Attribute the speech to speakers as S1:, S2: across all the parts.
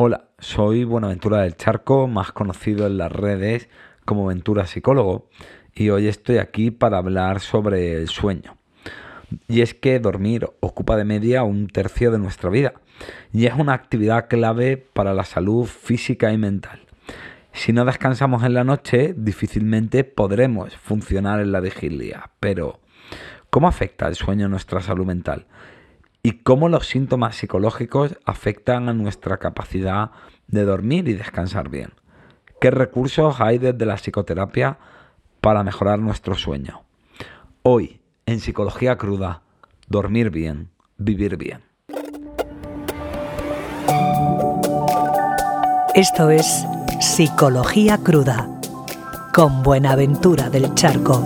S1: Hola, soy Buenaventura del Charco, más conocido en las redes como Ventura Psicólogo, y hoy estoy aquí para hablar sobre el sueño. Y es que dormir ocupa de media un tercio de nuestra vida, y es una actividad clave para la salud física y mental. Si no descansamos en la noche, difícilmente podremos funcionar en la vigilia, pero ¿cómo afecta el sueño a nuestra salud mental? Y cómo los síntomas psicológicos afectan a nuestra capacidad de dormir y descansar bien. ¿Qué recursos hay desde la psicoterapia para mejorar nuestro sueño? Hoy, en Psicología Cruda, dormir bien, vivir bien.
S2: Esto es Psicología Cruda, con Buenaventura del Charco.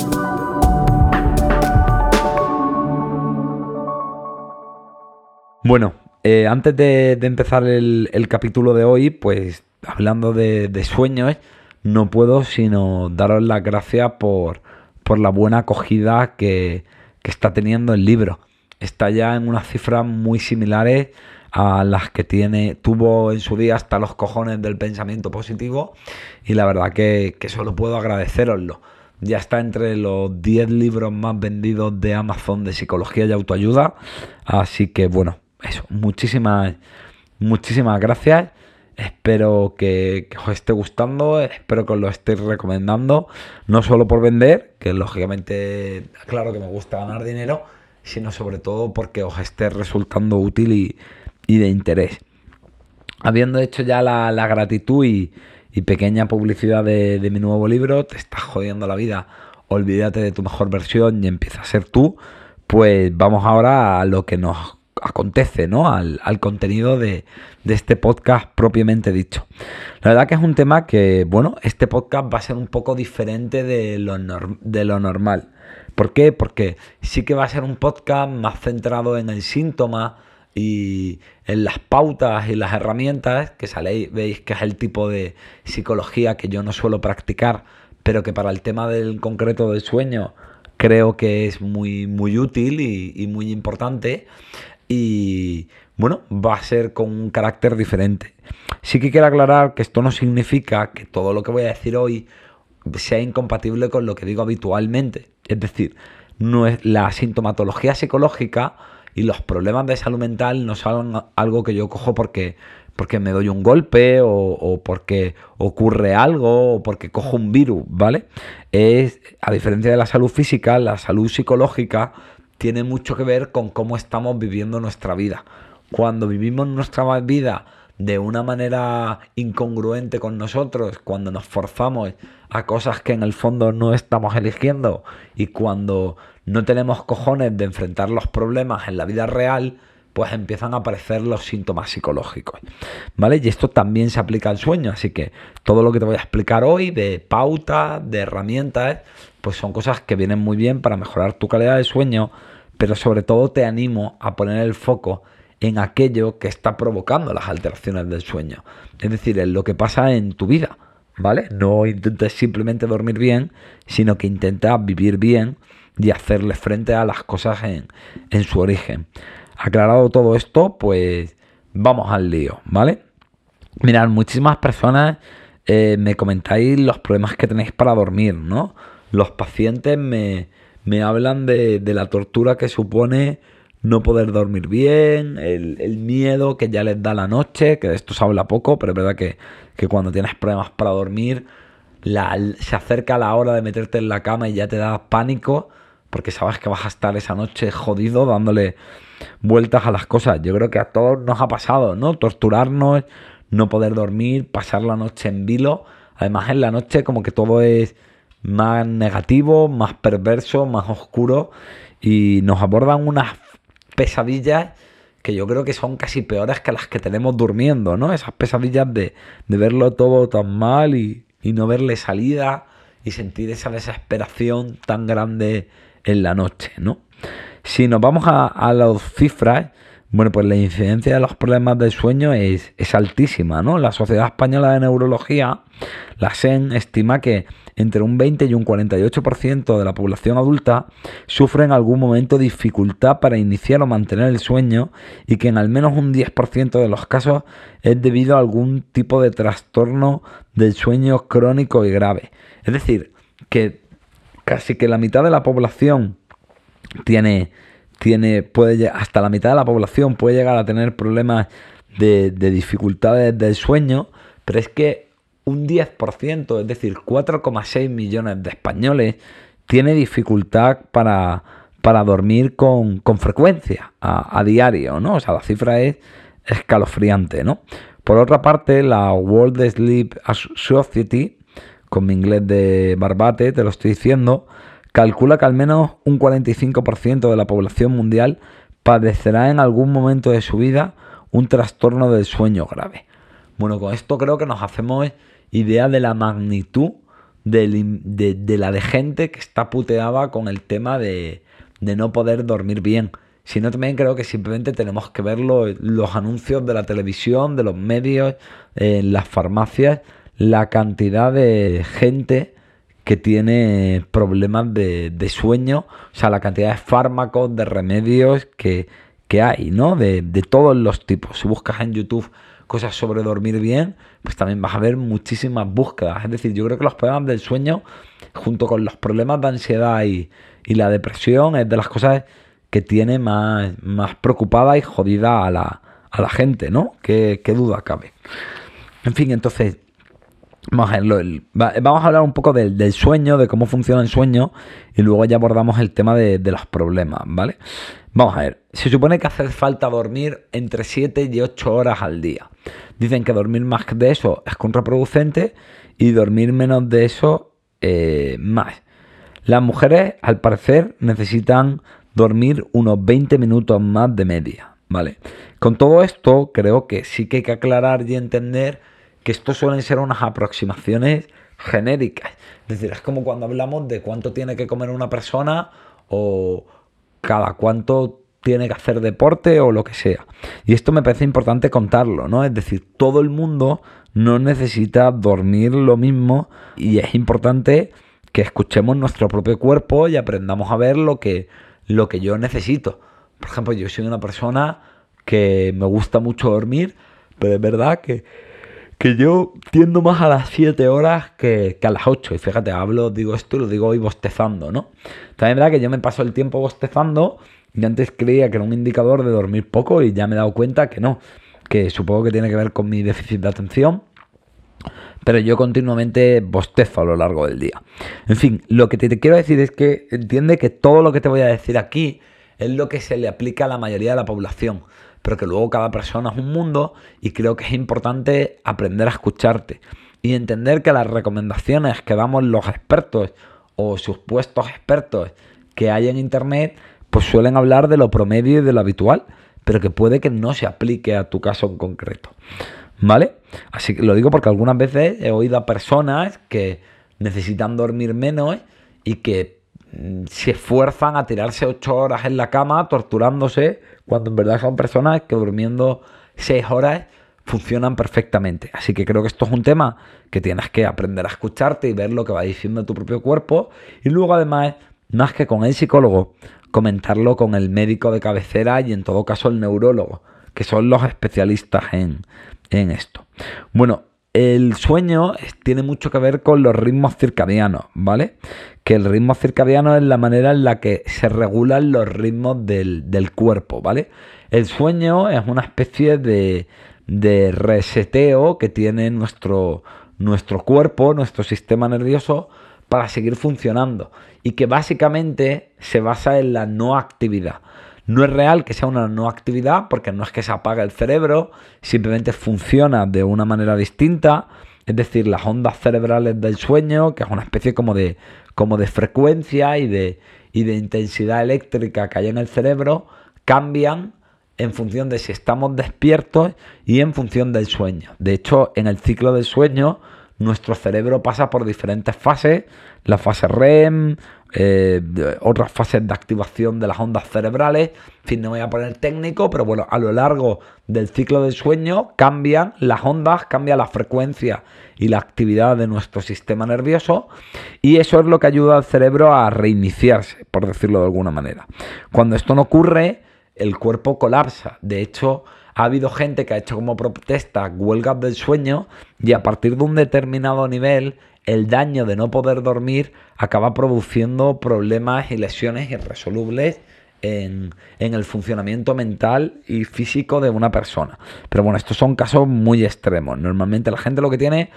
S1: Bueno, eh, antes de, empezar el, capítulo de hoy, pues hablando de, sueños, no puedo sino daros las gracias por, la buena acogida que, está teniendo el libro. Está ya en unas cifras muy similares a las que tiene, tuvo en su día hasta los cojones del pensamiento positivo y la verdad que, que solo puedo agradeceroslo. Ya está entre los 10 libros más vendidos de Amazon de psicología y autoayuda. Así que bueno, eso, muchísimas, muchísimas gracias. Espero que, os esté gustando, espero que os lo estéis recomendando, no solo por vender, que lógicamente, claro que me gusta ganar dinero, sino sobre todo porque os esté resultando útil y, de interés. Habiendo hecho ya la, gratitud y, pequeña publicidad de, de mi nuevo libro, te estás jodiendo la vida, olvídate de tu mejor versión y empieza a ser tú, pues vamos ahora a lo que nos acontece, ¿no? Al, contenido de, este podcast propiamente dicho. La verdad que es un tema que, bueno, este podcast va a ser un poco diferente de lo, de lo normal. ¿Por qué? Porque sí que va a ser un podcast más centrado en el síntoma y en las pautas y las herramientas, que saléis, veis que es el tipo de psicología que yo no suelo practicar, pero que para el tema del concreto del sueño creo que es muy, muy útil y muy importante y bueno, va a ser con un carácter diferente. Sí que quiero aclarar que esto no significa que todo lo que voy a decir hoy sea incompatible con lo que digo habitualmente. Es decir, no es la sintomatología psicológica y los problemas de salud mental no son algo que yo cojo porque, porque me doy un golpe o, o, porque ocurre algo o porque cojo un virus, ¿vale? Es, a diferencia de la salud física, la salud psicológica tiene mucho que ver con cómo estamos viviendo nuestra vida. Cuando vivimos nuestra vida de una manera incongruente con nosotros, cuando nos forzamos a cosas que en el fondo no estamos eligiendo y cuando no tenemos cojones de enfrentar los problemas en la vida real, pues empiezan a aparecer los síntomas psicológicos. ¿Vale? Y esto también se aplica al sueño, así que todo lo que te voy a explicar hoy de pautas, de herramientas, pues son cosas que vienen muy bien para mejorar tu calidad de sueño, pero sobre todo te animo a poner el foco en aquello que está provocando las alteraciones del sueño. Es decir, en lo que pasa en tu vida, ¿vale? No intentes simplemente dormir bien, sino que intentas vivir bien y hacerle frente a las cosas en, su origen. Aclarado todo esto, pues vamos al lío, ¿vale? Mirad, muchísimas personas eh, me comentáis los problemas que tenéis para dormir, ¿no? Los pacientes me, me hablan de, la tortura que supone no poder dormir bien, el, miedo que ya les da la noche, que de esto se habla poco, pero es verdad que, cuando tienes problemas para dormir, se acerca la hora de meterte en la cama y ya te da pánico, porque sabes que vas a estar esa noche jodido dándole vueltas a las cosas. Yo creo que a todos nos ha pasado, ¿no? Torturarnos, no poder dormir, pasar la noche en vilo. Además, en la noche como que todo es más negativo, más perverso, más oscuro y nos abordan unas pesadillas que yo creo que son casi peores que las que tenemos durmiendo, ¿no? Esas pesadillas de, verlo todo tan mal y, no verle salida y sentir esa desesperación tan grande en la noche, ¿no? Si nos vamos a, a las cifras, bueno, pues la incidencia de los problemas del sueño es, es altísima, ¿no? La Sociedad Española de Neurología, la SEN, estima que entre un 20 y un 48% de la población adulta sufre en algún momento dificultad para iniciar o mantener el sueño y que en al menos un 10% de los casos es debido a algún tipo de trastorno del sueño crónico y grave. Es decir, que casi que la mitad de la población tiene, tiene puede, hasta la mitad de la población puede llegar a tener problemas de, de dificultades del sueño, pero es que un 10%, es decir, 4,6 millones de españoles, tiene dificultad para, para dormir con, con frecuencia, a, diario, ¿no? O sea, la cifra es escalofriante, ¿no? Por otra parte, la World Sleep Society, con mi inglés de barbate, te lo estoy diciendo, calcula que al menos un 45% de la población mundial padecerá en algún momento de su vida un trastorno del sueño grave. Bueno, con esto creo que nos hacemos idea de la magnitud de, la de gente que está puteada con el tema de, no poder dormir bien. Sino también creo que simplemente tenemos que ver los anuncios de la televisión, de los medios, en las farmacias, la cantidad de gente que tiene problemas de, sueño, o sea, la cantidad de fármacos, de remedios que, hay, ¿no? De, de todos los tipos. Si buscas en YouTube cosas sobre dormir bien, pues también vas a ver muchísimas búsquedas. Es decir, yo creo que los problemas del sueño, junto con los problemas de ansiedad y, la depresión, es de las cosas que tiene más, más preocupada y jodida a la, a la gente, ¿no? ¿Qué, duda cabe? En fin, entonces, Vamos a, vamos a hablar un poco del, sueño, de cómo funciona el sueño y luego ya abordamos el tema de, de los problemas, ¿vale? Vamos a ver, se supone que hace falta dormir entre 7 y 8 horas al día. Dicen que dormir más de eso es contraproducente y dormir menos de eso eh, más. Las mujeres, al parecer, necesitan dormir unos 20 minutos más de media, ¿vale? Con todo esto, creo que sí que hay que aclarar y entender que esto suelen ser unas aproximaciones genéricas. Es decir, es como cuando hablamos de cuánto tiene que comer una persona o cada cuánto tiene que hacer deporte o lo que sea. Y esto me parece importante contarlo, ¿no? Es decir, todo el mundo no necesita dormir lo mismo y es importante que escuchemos nuestro propio cuerpo y aprendamos a ver lo que, lo que yo necesito. Por ejemplo, yo soy una persona que me gusta mucho dormir, pero es verdad que, que yo tiendo más a las 7 horas que, que, a las 8. Y fíjate, hablo, digo esto y lo digo hoy bostezando, ¿no? También es verdad que yo me paso el tiempo bostezando yo antes creía que era un indicador de dormir poco y ya me he dado cuenta que no, que supongo que tiene que ver con mi déficit de atención. Pero yo continuamente bostezo a lo largo del día. En fin, lo que te quiero decir es que entiende que todo lo que te voy a decir aquí es lo que se le aplica a la mayoría de la población, pero que luego cada persona es un mundo y creo que es importante aprender a escucharte y entender que las recomendaciones que damos los expertos o supuestos expertos que hay en Internet pues suelen hablar de lo promedio y de lo habitual, pero que puede que no se aplique a tu caso en concreto. ¿Vale? Así que lo digo porque algunas veces he oído a personas que necesitan dormir menos y que mm, se esfuerzan a tirarse ocho horas en la cama torturándose, cuando en verdad son personas que durmiendo seis horas funcionan perfectamente. Así que creo que esto es un tema que tienes que aprender a escucharte y ver lo que va diciendo tu propio cuerpo. Y luego además, más que con el psicólogo, comentarlo con el médico de cabecera y en todo caso el neurólogo, que son los especialistas en, esto. Bueno, el sueño tiene mucho que ver con los ritmos circadianos, ¿vale? Que el ritmo circadiano es la manera en la que se regulan los ritmos del, cuerpo, ¿vale? El sueño es una especie de, de reseteo que tiene nuestro, nuestro cuerpo, nuestro sistema nervioso, para seguir funcionando y que básicamente se basa en la no actividad. No es real que sea una no actividad porque no es que se apague el cerebro, simplemente funciona de una manera distinta, es decir, las ondas cerebrales del sueño, que es una especie como de, como de frecuencia y de, intensidad eléctrica que hay en el cerebro, cambian en función de si estamos despiertos y en función del sueño. De hecho, en el ciclo del sueño nuestro cerebro pasa por diferentes fases, la fase REM, eh, otras fases de activación de las ondas cerebrales. En fin, no voy a poner técnico, pero bueno, a lo largo del ciclo del sueño cambian las ondas, cambia la frecuencia y la actividad de nuestro sistema nervioso y eso es lo que ayuda al cerebro a reiniciarse, por decirlo de alguna manera. Cuando esto no ocurre, el cuerpo colapsa. De hecho, ha habido gente que ha hecho como protesta huelgas del sueño y a partir de un determinado nivel el daño de no poder dormir acaba produciendo problemas y lesiones irresolubles en, el funcionamiento mental y físico de una persona. Pero bueno, estos son casos muy extremos. Normalmente la gente lo que tiene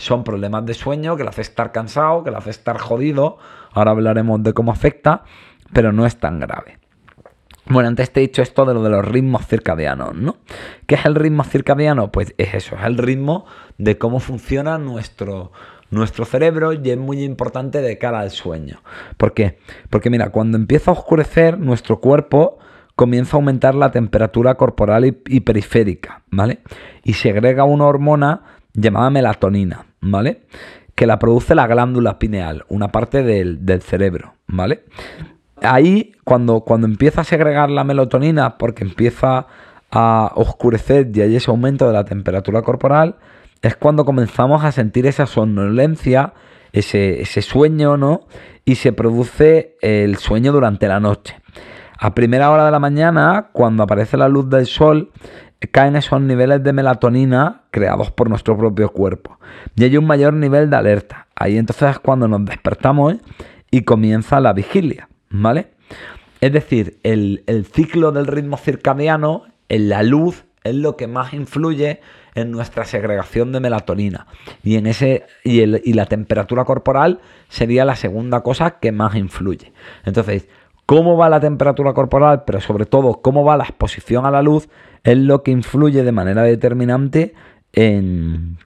S1: son problemas de sueño que le hace estar cansado, que le hace estar jodido. Ahora hablaremos de cómo afecta, pero no es tan grave. Bueno, antes te he dicho esto de lo de los ritmos circadianos, ¿no? ¿Qué es el ritmo circadiano? Pues es eso, es el ritmo de cómo funciona nuestro, nuestro cerebro y es muy importante de cara al sueño. ¿Por qué? Porque mira, cuando empieza a oscurecer, nuestro cuerpo comienza a aumentar la temperatura corporal y, periférica, ¿vale? Y segrega una hormona llamada melatonina, ¿vale? Que la produce la glándula pineal, una parte del, del cerebro, ¿vale? Ahí, cuando, cuando empieza a segregar la melatonina, porque empieza a oscurecer y hay ese aumento de la temperatura corporal, es cuando comenzamos a sentir esa somnolencia, ese, ese sueño, ¿no? Y se produce el sueño durante la noche. A primera hora de la mañana, cuando aparece la luz del sol, caen esos niveles de melatonina creados por nuestro propio cuerpo. Y hay un mayor nivel de alerta. Ahí entonces es cuando nos despertamos y comienza la vigilia, ¿vale? Es decir, el, el ciclo del ritmo circadiano, en la luz, es lo que más influye en nuestra segregación de melatonina. Y, en ese, y, y la temperatura corporal sería la segunda cosa que más influye. Entonces, cómo va la temperatura corporal, pero sobre todo cómo va la exposición a la luz, es lo que influye de manera determinante en,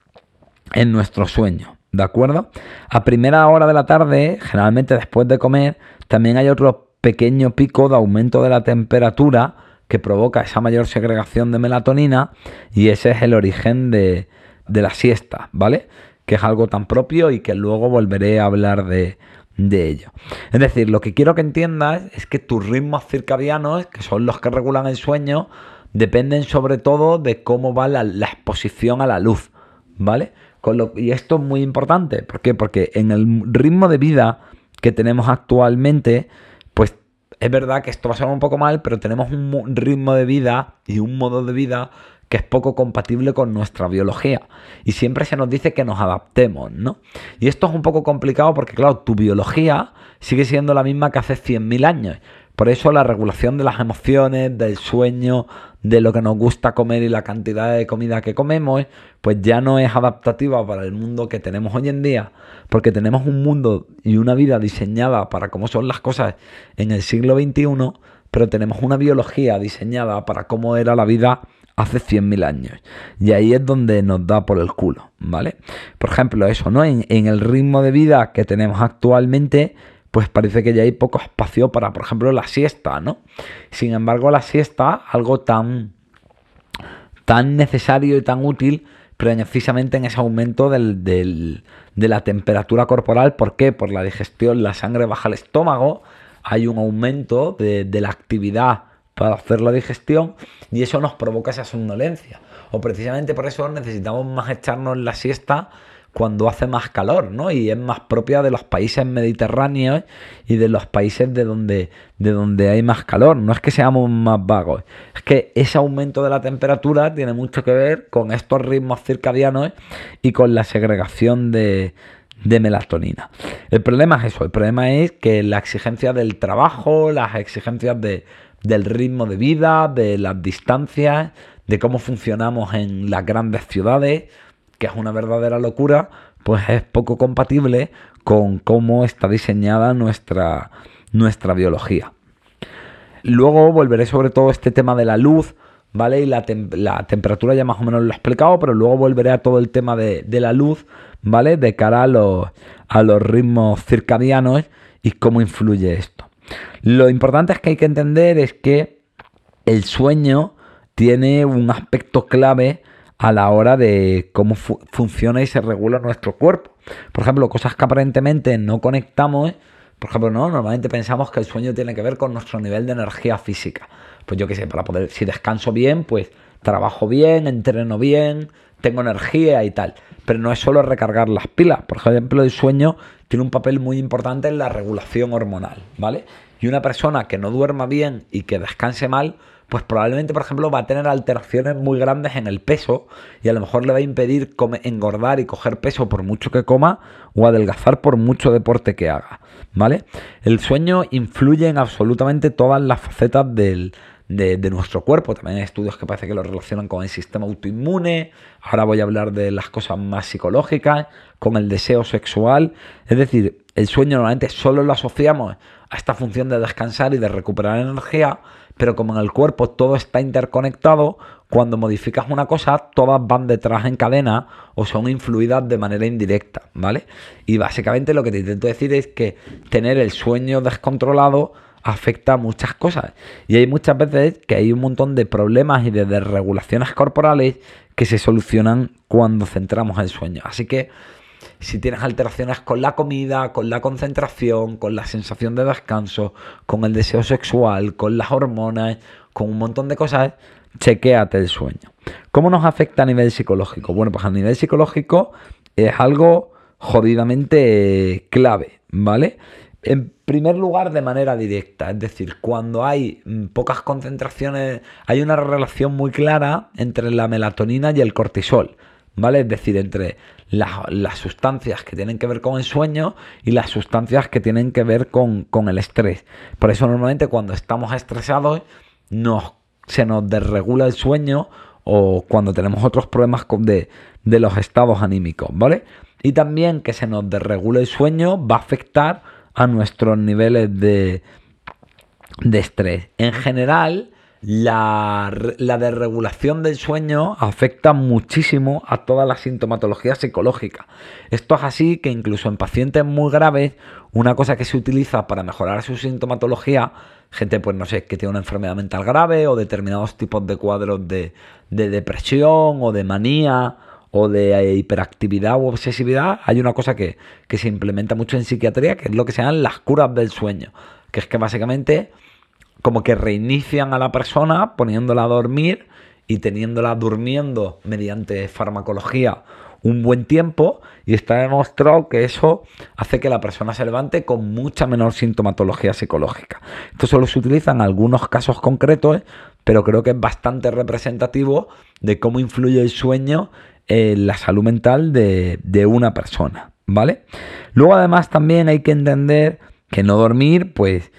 S1: en nuestro sueño. ¿De acuerdo? A primera hora de la tarde, generalmente después de comer, también hay otro pequeño pico de aumento de la temperatura que provoca esa mayor segregación de melatonina y ese es el origen de, la siesta, ¿vale? Que es algo tan propio y que luego volveré a hablar de, ello. Es decir, lo que quiero que entiendas es que tus ritmos circadianos, que son los que regulan el sueño, dependen sobre todo de cómo va la, exposición a la luz, ¿vale? y esto es muy importante, ¿por qué? Porque en el ritmo de vida que tenemos actualmente, pues es verdad que esto va a sonar un poco mal, pero tenemos un ritmo de vida y un modo de vida que es poco compatible con nuestra biología. Y siempre se nos dice que nos adaptemos, ¿no? Y esto es un poco complicado porque, claro, tu biología sigue siendo la misma que hace 100.000 años. Por eso la regulación de las emociones, del sueño, de lo que nos gusta comer y la cantidad de comida que comemos, pues ya no es adaptativa para el mundo que tenemos hoy en día, porque tenemos un mundo y una vida diseñada para cómo son las cosas en el siglo XXI, pero tenemos una biología diseñada para cómo era la vida hace 100.000 años. Y ahí es donde nos da por el culo, ¿vale? Por ejemplo, eso, ¿no? En, en el ritmo de vida que tenemos actualmente, pues parece que ya hay poco espacio para, por ejemplo, la siesta, ¿no? Sin embargo, la siesta, algo tan, tan necesario y tan útil, precisamente en ese aumento de la temperatura corporal. ¿Por qué? Por la digestión, la sangre baja al estómago, hay un aumento de, de la actividad para hacer la digestión y eso nos provoca esa somnolencia. O precisamente por eso necesitamos más echarnos la siesta cuando hace más calor, ¿no? Y es más propia de los países mediterráneos y de los países de donde, de donde hay más calor. No es que seamos más vagos, es que ese aumento de la temperatura tiene mucho que ver con estos ritmos circadianos y con la segregación de, de melatonina. El problema es eso, el problema es que la exigencia del trabajo, las exigencias de, del ritmo de vida, de las distancias, de cómo funcionamos en las grandes ciudades, que es una verdadera locura, pues es poco compatible con cómo está diseñada nuestra, nuestra biología. Luego volveré sobre todo este tema de la luz, ¿vale? Y la, temperatura ya más o menos lo he explicado, pero luego volveré a todo el tema de, la luz, ¿vale? De cara a los, a los ritmos circadianos y cómo influye esto. Lo importante es que hay que entender es que el sueño tiene un aspecto clave a la hora de cómo funciona y se regula nuestro cuerpo. Por ejemplo, cosas que aparentemente no conectamos, por ejemplo, no, normalmente pensamos que el sueño tiene que ver con nuestro nivel de energía física. Pues yo qué sé, para poder, si descanso bien, pues trabajo bien, entreno bien, tengo energía y tal. Pero no es solo recargar las pilas. Por ejemplo, el sueño tiene un papel muy importante en la regulación hormonal, ¿vale? Y una persona que no duerma bien y que descanse mal, pues probablemente, por ejemplo, va a tener alteraciones muy grandes en el peso y a lo mejor le va a impedir engordar y coger peso por mucho que coma o adelgazar por mucho deporte que haga, ¿vale? El sueño influye en absolutamente todas las facetas del, de, nuestro cuerpo. También hay estudios que parece que lo relacionan con el sistema autoinmune. Ahora voy a hablar de las cosas más psicológicas, con el deseo sexual. Es decir, el sueño normalmente solo lo asociamos a esta función de descansar y de recuperar energía, pero como en el cuerpo todo está interconectado, cuando modificas una cosa, todas van detrás en cadena o son influidas de manera indirecta, ¿vale? Y básicamente lo que te intento decir es que tener el sueño descontrolado afecta a muchas cosas. Y hay muchas veces que hay un montón de problemas y de desregulaciones corporales que se solucionan cuando centramos el sueño. Así que si tienes alteraciones con la comida, con la concentración, con la sensación de descanso, con el deseo sexual, con las hormonas, con un montón de cosas, chequéate el sueño. ¿Cómo nos afecta a nivel psicológico? Bueno, pues a nivel psicológico es algo jodidamente clave, ¿vale? En primer lugar, de manera directa, es decir, cuando hay mm, pocas concentraciones, hay una relación muy clara entre la melatonina y el cortisol, ¿vale? Es decir, entre las, sustancias que tienen que ver con el sueño y las sustancias que tienen que ver con, el estrés. Por eso normalmente cuando estamos estresados nos, se nos desregula el sueño o cuando tenemos otros problemas de, de los estados anímicos, ¿vale? Y también que se nos desregule el sueño va a afectar a nuestros niveles de, de estrés. En general, la, la, desregulación del sueño afecta muchísimo a toda la sintomatología psicológica. Esto es así que incluso en pacientes muy graves, una cosa que se utiliza para mejorar su sintomatología, gente pues no sé, que tiene una enfermedad mental grave o determinados tipos de cuadros de, de depresión o de manía o de eh, hiperactividad u obsesividad, hay una cosa que, se implementa mucho en psiquiatría, que es lo que se llaman las curas del sueño, que es que básicamente como que reinician a la persona poniéndola a dormir y teniéndola durmiendo mediante farmacología un buen tiempo y está demostrado que eso hace que la persona se levante con mucha menor sintomatología psicológica. Esto solo se utiliza en algunos casos concretos, pero creo que es bastante representativo de cómo influye el sueño la salud mental de, una persona, ¿vale? Luego además también hay que entender que no dormir, pues,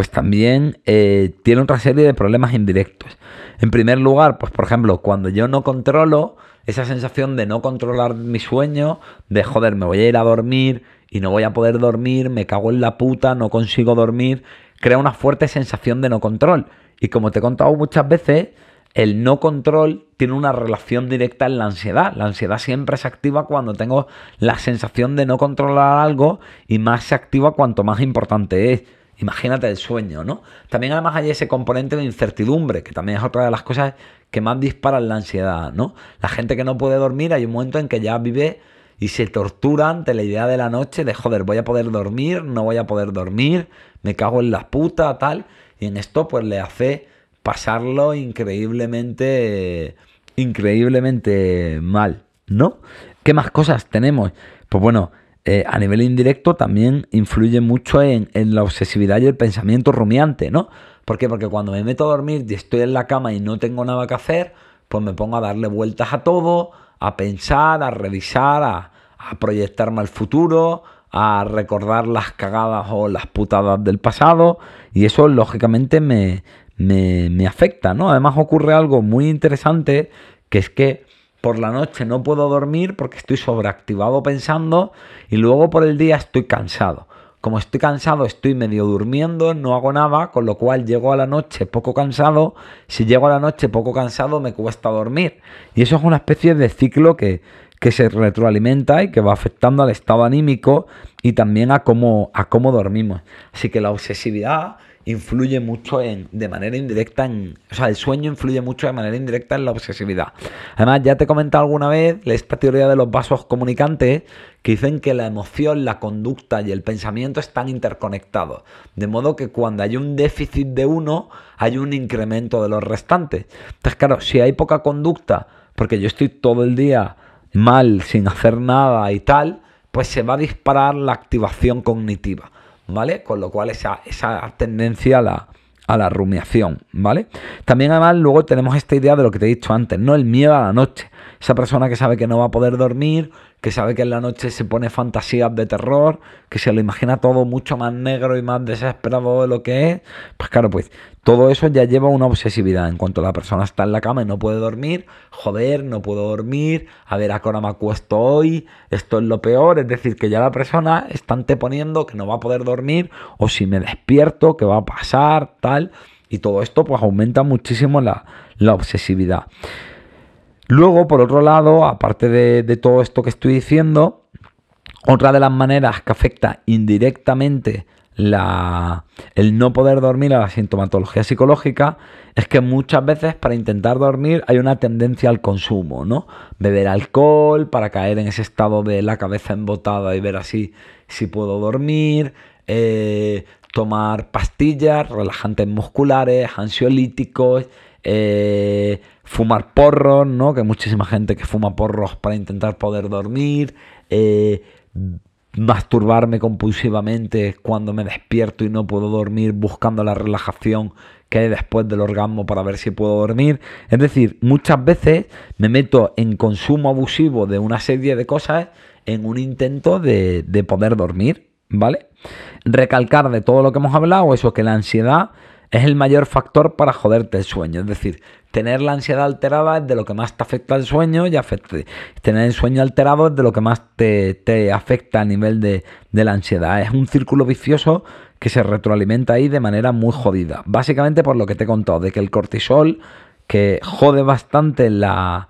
S1: pues también eh, tiene otra serie de problemas indirectos. En primer lugar, pues por ejemplo, cuando yo no controlo esa sensación de no controlar mi sueño, de joder, me voy a ir a dormir y no voy a poder dormir, me cago en la puta, no consigo dormir, crea una fuerte sensación de no control. Y como te he contado muchas veces, el no control tiene una relación directa en la ansiedad. La ansiedad siempre se activa cuando tengo la sensación de no controlar algo y más se activa cuanto más importante es. Imagínate el sueño, ¿no? También además hay ese componente de incertidumbre, que también es otra de las cosas que más disparan la ansiedad, ¿no? La gente que no puede dormir, hay un momento en que ya vive y se tortura ante la idea de la noche de, joder, voy a poder dormir, no voy a poder dormir, me cago en la puta, tal. Y en esto pues le hace pasarlo increíblemente, increíblemente mal, ¿no? ¿Qué más cosas tenemos? Pues bueno, eh, a nivel indirecto también influye mucho en, la obsesividad y el pensamiento rumiante, ¿no? ¿Por qué? Porque cuando me meto a dormir y estoy en la cama y no tengo nada que hacer, pues me pongo a darle vueltas a todo, a pensar, a revisar, a, a proyectarme al futuro, a recordar las cagadas o las putadas del pasado y eso lógicamente me, me, afecta, ¿no? Además ocurre algo muy interesante, que es que por la noche no puedo dormir porque estoy sobreactivado pensando y luego por el día estoy cansado. Como estoy cansado, estoy medio durmiendo, no hago nada, con lo cual llego a la noche poco cansado. Si llego a la noche poco cansado, me cuesta dormir. Y eso es una especie de ciclo que, que se retroalimenta y que va afectando al estado anímico y también a cómo, a cómo dormimos. Así que la obsesividad influye mucho en, de manera indirecta en, o sea, el sueño influye mucho de manera indirecta en la obsesividad. Además, ya te he comentado alguna vez esta teoría de los vasos comunicantes que dicen que la emoción, la conducta y el pensamiento están interconectados, de modo que cuando hay un déficit de uno, hay un incremento de los restantes. Entonces, claro, si hay poca conducta, porque yo estoy todo el día mal, sin hacer nada y tal, pues se va a disparar la activación cognitiva. ¿Vale? Con lo cual esa, esa tendencia a la, a la rumiación, ¿vale? También además luego tenemos esta idea de lo que te he dicho antes, ¿no? El miedo a la noche. Esa persona que sabe que no va a poder dormir, que sabe que en la noche se pone fantasías de terror, que se lo imagina todo mucho más negro y más desesperado de lo que es, pues claro, pues todo eso ya lleva una obsesividad. En cuanto la persona está en la cama y no puede dormir, joder, no puedo dormir, a ver a qué hora me acuesto hoy, esto es lo peor, es decir, que ya la persona está anteponiendo que no va a poder dormir o si me despierto, qué va a pasar, tal, y todo esto pues aumenta muchísimo la, la obsesividad. Luego, por otro lado, aparte de, todo esto que estoy diciendo, otra de las maneras que afecta indirectamente el no poder dormir a la sintomatología psicológica es que muchas veces para intentar dormir hay una tendencia al consumo, ¿no? Beber alcohol para caer en ese estado de la cabeza embotada y ver así si puedo dormir, eh, tomar pastillas, relajantes musculares, ansiolíticos, eh, fumar porros, ¿no? Que hay muchísima gente que fuma porros para intentar poder dormir, eh, masturbarme compulsivamente cuando me despierto y no puedo dormir buscando la relajación que hay después del orgasmo para ver si puedo dormir. Es decir, muchas veces me meto en consumo abusivo de una serie de cosas en un intento de, de poder dormir, ¿vale? Recalcar de todo lo que hemos hablado, eso que la ansiedad es el mayor factor para joderte el sueño. Es decir, tener la ansiedad alterada es de lo que más te afecta el sueño y tener el sueño alterado es de lo que más te, afecta a nivel de, de, la ansiedad. Es un círculo vicioso que se retroalimenta ahí de manera muy jodida. Básicamente por lo que te he contado, de que el cortisol, que jode bastante la,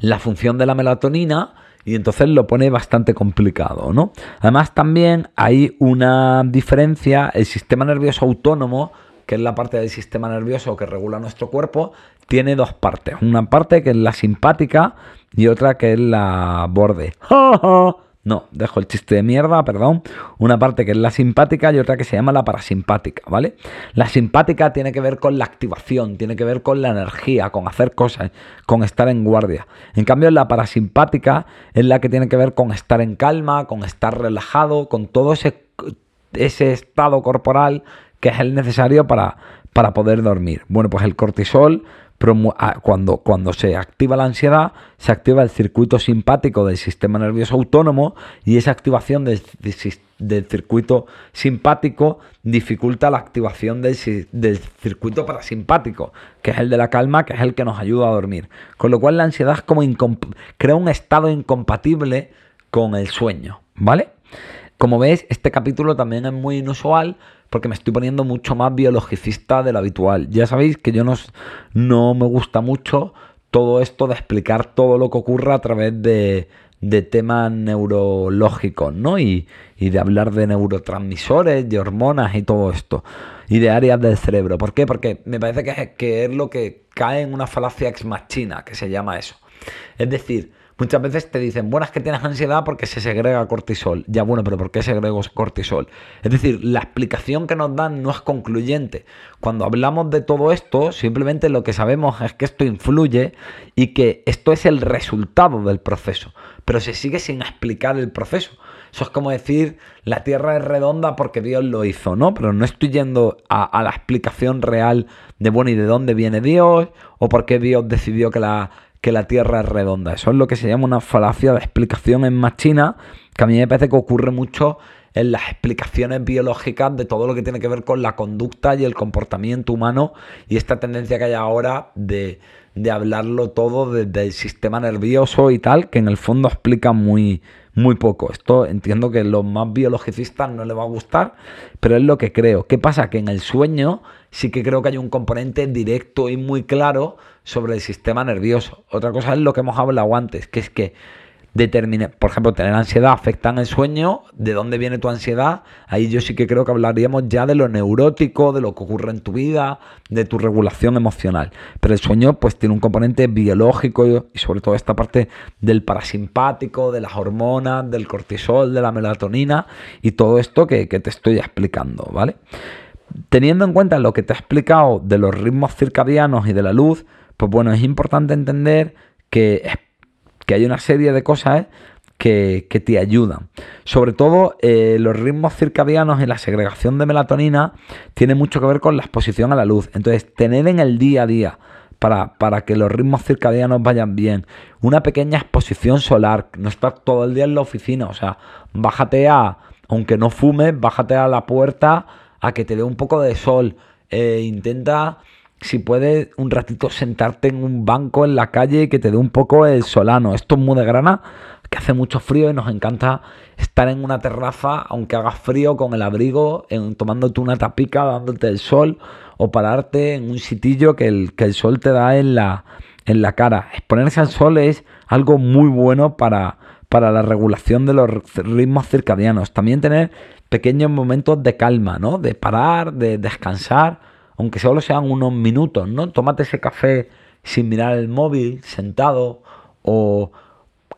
S1: la función de la melatonina, y entonces lo pone bastante complicado, ¿no? Además también hay una diferencia, el sistema nervioso autónomo que es la parte del sistema nervioso que regula nuestro cuerpo, tiene dos partes. Una parte que es la simpática y otra que es la borde. No, dejo el chiste de mierda, perdón. Una parte que es la simpática y otra que se llama la parasimpática, ¿vale? La simpática tiene que ver con la activación, tiene que ver con la energía, con hacer cosas, con estar en guardia. En cambio, la parasimpática es la que tiene que ver con estar en calma, con estar relajado, con todo ese, ese estado corporal que es el necesario para, para poder dormir. Bueno, pues el cortisol, ah, cuando, cuando se activa la ansiedad, se activa el circuito simpático del sistema nervioso autónomo y esa activación del, circuito simpático dificulta la activación del, circuito parasimpático, que es el de la calma, que es el que nos ayuda a dormir. Con lo cual la ansiedad es como crea un estado incompatible con el sueño, ¿vale? Como ves, este capítulo también es muy inusual porque me estoy poniendo mucho más biologicista de lo habitual. Ya sabéis que yo no, no me gusta mucho todo esto de explicar todo lo que ocurre a través de, temas neurológicos, ¿no? Y, de hablar de neurotransmisores, de hormonas y todo esto. Y de áreas del cerebro. ¿Por qué? Porque me parece que es, que es lo que cae en una falacia ex machina, que se llama eso. Es decir, Muchas veces te dicen, bueno, es que tienes ansiedad porque se segrega cortisol. Ya bueno, pero ¿por qué segrego cortisol? Es decir, la explicación que nos dan no es concluyente. Cuando hablamos de todo esto, simplemente lo que sabemos es que esto influye y que esto es el resultado del proceso. Pero se sigue sin explicar el proceso. Eso es como decir, la Tierra es redonda porque Dios lo hizo, ¿no? Pero no estoy yendo a, la explicación real de, bueno, ¿y de dónde viene Dios? ¿O por qué Dios decidió que la que la Tierra es redonda. Eso es lo que se llama una falacia de explicación en machina, que a mí me parece que ocurre mucho en las explicaciones biológicas de todo lo que tiene que ver con la conducta y el comportamiento humano y esta tendencia que hay ahora de, de hablarlo todo desde el sistema nervioso y tal, que en el fondo explica muy, muy poco. Esto entiendo que los más biologicistas no les va a gustar, pero es lo que creo. ¿Qué pasa? Que en el sueño sí que creo que hay un componente directo y muy claro sobre el sistema nervioso. Otra cosa es lo que hemos hablado antes, que es que determine, por ejemplo, tener ansiedad afecta en el sueño, de dónde viene tu ansiedad, ahí yo sí que creo que hablaríamos ya de lo neurótico, de lo que ocurre en tu vida, de tu regulación emocional. Pero el sueño pues tiene un componente biológico y sobre todo esta parte del parasimpático, de las hormonas, del cortisol, de la melatonina y todo esto que te estoy explicando, ¿vale? Teniendo en cuenta lo que te he explicado de los ritmos circadianos y de la luz, pues bueno, es importante entender que que hay una serie de cosas que, te ayudan. Sobre todo eh, los ritmos circadianos y la segregación de melatonina tiene mucho que ver con la exposición a la luz. Entonces, tener en el día a día para, para, que los ritmos circadianos vayan bien. Una pequeña exposición solar, no estar todo el día en la oficina, o sea, bájate a, aunque no fumes, bájate a la puerta a que te dé un poco de sol. Eh, intenta si puedes un ratito sentarte en un banco en la calle que te dé un poco el solano. Esto es muy de grana, que hace mucho frío y nos encanta estar en una terraza, aunque haga frío, con el abrigo, en, tomándote una tapica, dándote el sol, o pararte en un sitillo que el, que el sol te da en la, en la cara. Exponerse al sol es algo muy bueno para, para la regulación de los ritmos circadianos. También tener pequeños momentos de calma, ¿no? De parar, de descansar aunque solo sean unos minutos, ¿no? Tómate ese café sin mirar el móvil, sentado, o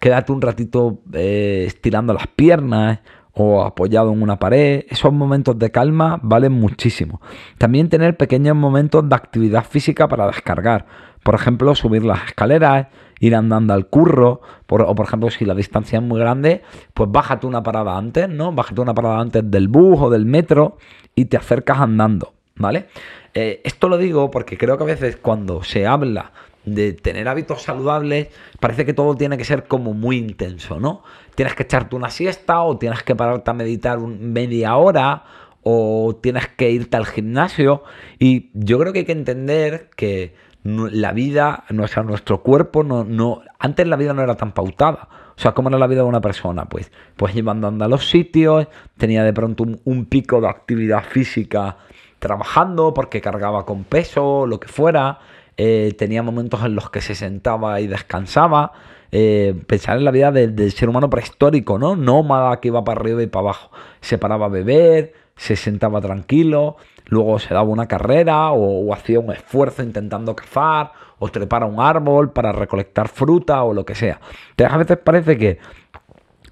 S1: quédate un ratito eh, estirando las piernas o apoyado en una pared. Esos momentos de calma valen muchísimo. También tener pequeños momentos de actividad física para descargar. Por ejemplo, subir las escaleras, ir andando al curro, o por ejemplo, si la distancia es muy grande, pues bájate una parada antes, ¿no? Bájate una parada antes del bus o del metro y te acercas andando, ¿vale? Eh, esto lo digo porque creo que a veces cuando se habla de tener hábitos saludables, parece que todo tiene que ser como muy intenso, ¿no? Tienes que echarte una siesta o tienes que pararte a meditar media hora o tienes que irte al gimnasio. Y yo creo que hay que entender que la vida, nuestra, nuestro cuerpo, no, no, antes la vida no era tan pautada. O sea, ¿cómo era la vida de una persona? Pues, pues iba andando a los sitios, tenía de pronto un pico de actividad física trabajando porque cargaba con peso, lo que fuera. Eh, tenía momentos en los que se sentaba y descansaba. Eh, pensar en la vida del, ser humano prehistórico, ¿no? Nómada que iba para arriba y para abajo. Se paraba a beber, se sentaba tranquilo, luego se daba una carrera o, hacía un esfuerzo intentando cazar o trepar a un árbol para recolectar fruta o lo que sea. Entonces a veces parece que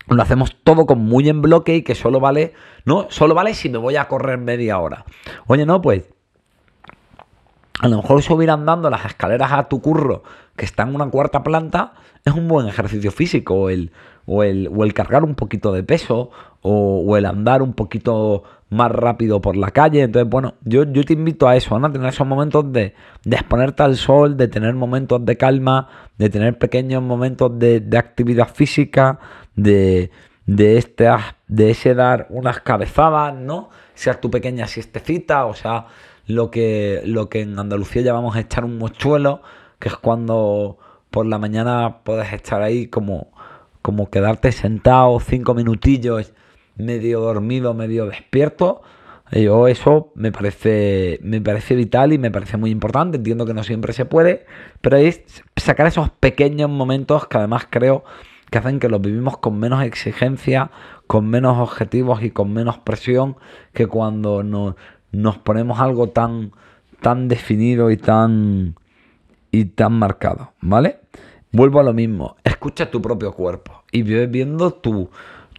S1: lo hacemos todo con muy en bloque y que solo vale, no, solo vale si me voy a correr media hora. Oye, no, pues a lo mejor subir andando las escaleras a tu curro que está en una cuarta planta es un buen ejercicio físico o el, o el, o el cargar un poquito de peso o, el andar un poquito más rápido por la calle. Entonces, bueno, yo, yo te invito a eso, a tener esos momentos de, de, exponerte al sol, de tener momentos de calma, de tener pequeños momentos de, de actividad física, de, de, este, de ese dar unas cabezadas, ¿no? Sea tu pequeña siestecita, o sea, lo que, lo que en Andalucía llamamos echar un mochuelo, que es cuando por la mañana puedes estar ahí como, como quedarte sentado cinco minutillos, medio dormido, medio despierto. Yo eso me parece, me parece vital y me parece muy importante. Entiendo que no siempre se puede, pero es sacar esos pequeños momentos que además creo que hacen que los vivimos con menos exigencia, con menos objetivos y con menos presión que cuando nos ponemos algo tan, tan definido y tan, y tan marcado, ¿vale? Vuelvo a lo mismo, escucha tu propio cuerpo y vive viendo tu,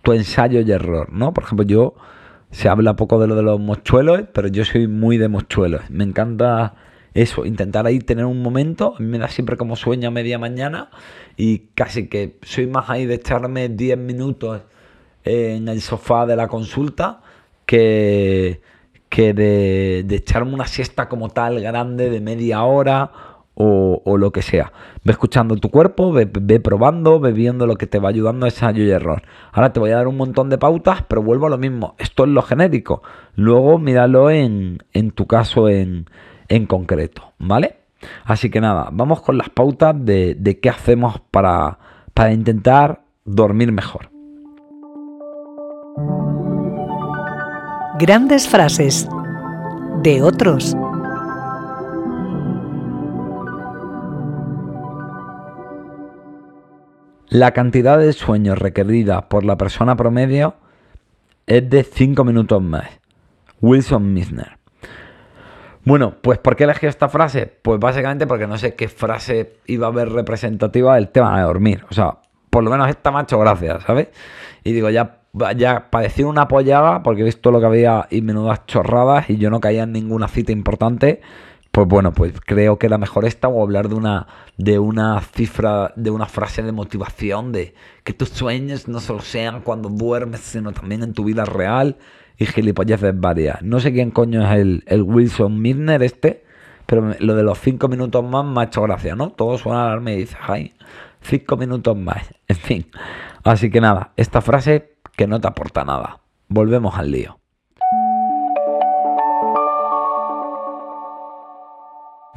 S1: tu ensayo y error, ¿no? Por ejemplo, yo se habla poco de lo de los mochuelos, pero yo soy muy de mochuelos. Me encanta eso, intentar ahí tener un momento. Me da siempre como sueño a media mañana y casi que soy más ahí de echarme 10 minutos en el sofá de la consulta que, que de, echarme una siesta como tal grande de media hora o, lo que sea. Ve escuchando tu cuerpo, ve, probando, ve viendo lo que te va ayudando a ensayo y error. Ahora te voy a dar un montón de pautas, pero vuelvo a lo mismo. Esto es lo genérico. Luego míralo en, en tu caso en, en concreto, ¿vale? Así que nada, vamos con las pautas de, qué hacemos para, para intentar dormir mejor.
S2: Grandes frases de otros.
S1: La cantidad de sueño requerida por la persona promedio es de 5 minutos más. Wilson Misner. Bueno, pues ¿por qué elegí esta frase? Pues básicamente porque no sé qué frase iba a ver representativa del tema de dormir. O sea, por lo menos esta macho gracias, ¿sabes? Y digo, ya, ya para decir una apoyada, porque he visto lo que había y menudas chorradas y yo no caía en ninguna cita importante, pues bueno, pues creo que era mejor esta o hablar de una, de una cifra, de una frase de motivación, de que tus sueños no solo sean cuando duermes, sino también en tu vida real y gilipolleces varias. No sé quién coño es el, Wilson Milner este, pero lo de los cinco minutos más me ha hecho gracia, ¿no? Todo suena alarma y dices, ay, cinco minutos más. En fin. Así que nada, esta frase que no te aporta nada. Volvemos al lío.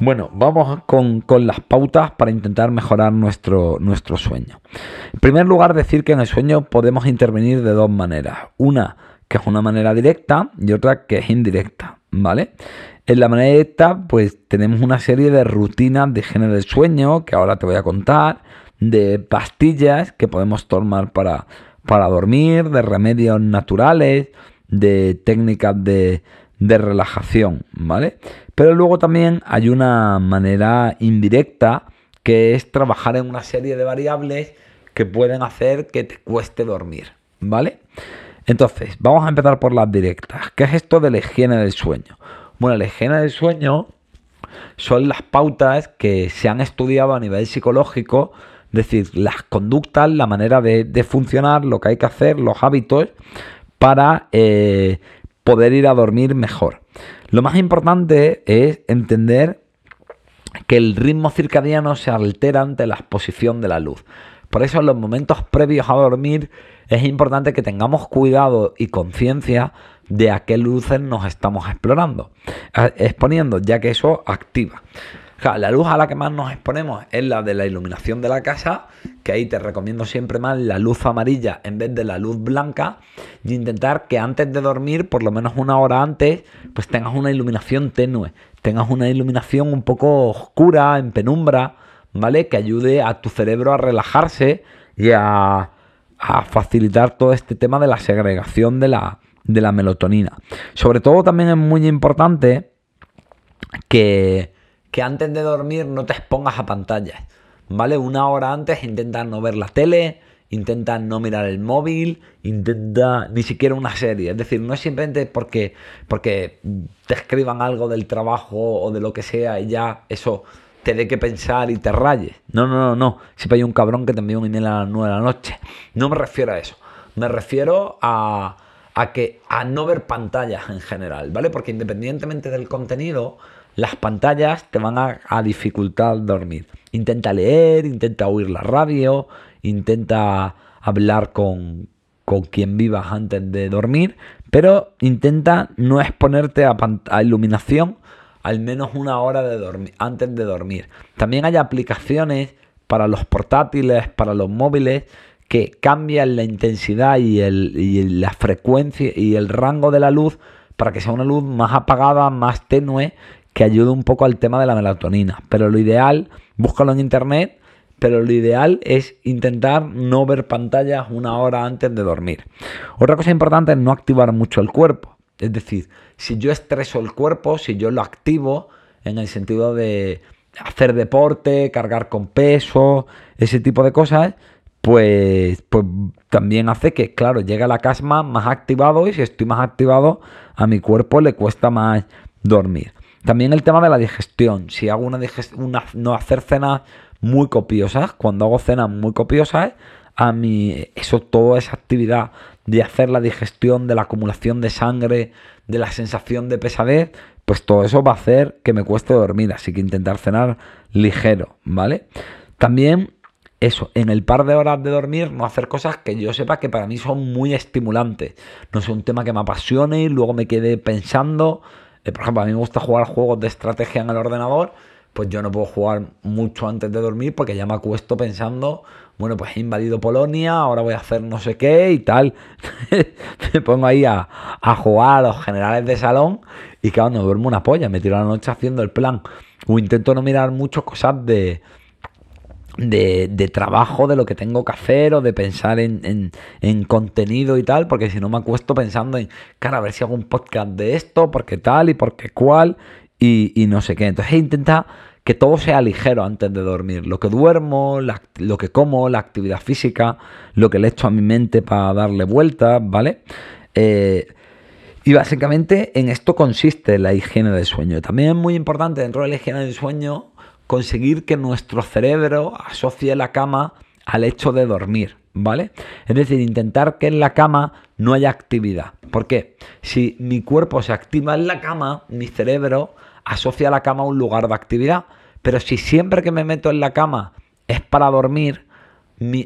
S1: Bueno, vamos con, las pautas para intentar mejorar nuestro, nuestro sueño. En primer lugar, decir que en el sueño podemos intervenir de dos maneras. Una que es una manera directa y otra que es indirecta, ¿vale? En la manera directa, pues tenemos una serie de rutinas de higiene del sueño que ahora te voy a contar, de pastillas que podemos tomar para, para dormir, de remedios naturales, de técnicas de, de relajación, ¿vale? Pero luego también hay una manera indirecta que es trabajar en una serie de variables que pueden hacer que te cueste dormir, ¿vale? Entonces, vamos a empezar por las directas. ¿Qué es esto de la higiene del sueño? Bueno, la higiene del sueño son las pautas que se han estudiado a nivel psicológico, es decir, las conductas, la manera de, funcionar, lo que hay que hacer, los hábitos para eh, poder ir a dormir mejor. Lo más importante es entender que el ritmo circadiano se altera ante la exposición de la luz. Por eso en los momentos previos a dormir es importante que tengamos cuidado y conciencia de a qué luces nos estamos explorando, eh, exponiendo, ya que eso activa la luz a la que más nos exponemos es la de la iluminación de la casa, que ahí te recomiendo siempre más la luz amarilla en vez de la luz blanca y intentar que antes de dormir, por lo menos una hora antes, pues tengas una iluminación tenue, tengas una iluminación un poco oscura, en penumbra, ¿vale? Que ayude a tu cerebro a relajarse y a, facilitar todo este tema de la segregación de la, de la melatonina. Sobre todo también es muy importante que que antes de dormir no te expongas a pantallas, ¿vale? Una hora antes intenta no ver la tele, intenta no mirar el móvil, intenta ni siquiera una serie. Es decir, no es simplemente porque, porque te escriban algo del trabajo o de lo que sea y ya eso te dé que pensar y te rayes. No, no, no, no. Siempre hay un cabrón que te envía un email a las 9 de la noche. No me refiero a eso. Me refiero a, a que a no ver pantallas en general, ¿vale? Porque independientemente del contenido, las pantallas te van a, dificultar dormir. Intenta leer, intenta oír la radio, intenta hablar con, con quien vivas antes de dormir, pero intenta no exponerte a, a iluminación al menos una hora de dormir, antes de dormir. También hay aplicaciones para los portátiles, para los móviles, que cambian la intensidad y, el, y la frecuencia y el rango de la luz para que sea una luz más apagada, más tenue que ayude un poco al tema de la melatonina. Pero lo ideal, búscalo en internet, pero lo ideal es intentar no ver pantallas una hora antes de dormir. Otra cosa importante es no activar mucho el cuerpo. Es decir, si yo estreso el cuerpo, si yo lo activo en el sentido de hacer deporte, cargar con peso, ese tipo de cosas, pues, pues también hace que, claro, llegue a la casma más activado y si estoy más activado, a mi cuerpo le cuesta más dormir. También el tema de la digestión. Si hago una, digestión, no hacer cenas muy copiosas, cuando hago cenas muy copiosas, a mí eso, toda esa actividad de hacer la digestión, de la acumulación de sangre, de la sensación de pesadez, pues todo eso va a hacer que me cueste dormir. Así que intentar cenar ligero, ¿vale? También eso, en el par de horas de dormir, no hacer cosas que yo sepa que para mí son muy estimulantes. No sé, un tema que me apasione y luego me quede pensando eh, por ejemplo, a mí me gusta jugar juegos de estrategia en el ordenador, pues yo no puedo jugar mucho antes de dormir porque ya me acuesto pensando, bueno, pues he invadido Polonia, ahora voy a hacer no sé qué y tal. me pongo ahí a, jugar a los generales de salón y claro, no duermo una polla, me tiro la noche haciendo el plan. O intento no mirar mucho cosas de, de, trabajo, de lo que tengo que hacer o de pensar en, contenido y tal, porque si no me acuesto pensando en, cara, a ver si hago un podcast de esto, porque tal y porque cual y, no sé qué. Entonces intenta que todo sea ligero antes de dormir. Lo que duermo, lo que como, la actividad física, lo que le echo a mi mente para darle vueltas, ¿vale? Eh, y básicamente en esto consiste la higiene del sueño. También es muy importante dentro de la higiene del sueño conseguir que nuestro cerebro asocie la cama al hecho de dormir, ¿vale? Es decir, intentar que en la cama no haya actividad. ¿Por qué? Si mi cuerpo se activa en la cama, mi cerebro asocia la cama a un lugar de actividad. Pero si siempre que me meto en la cama es para dormir,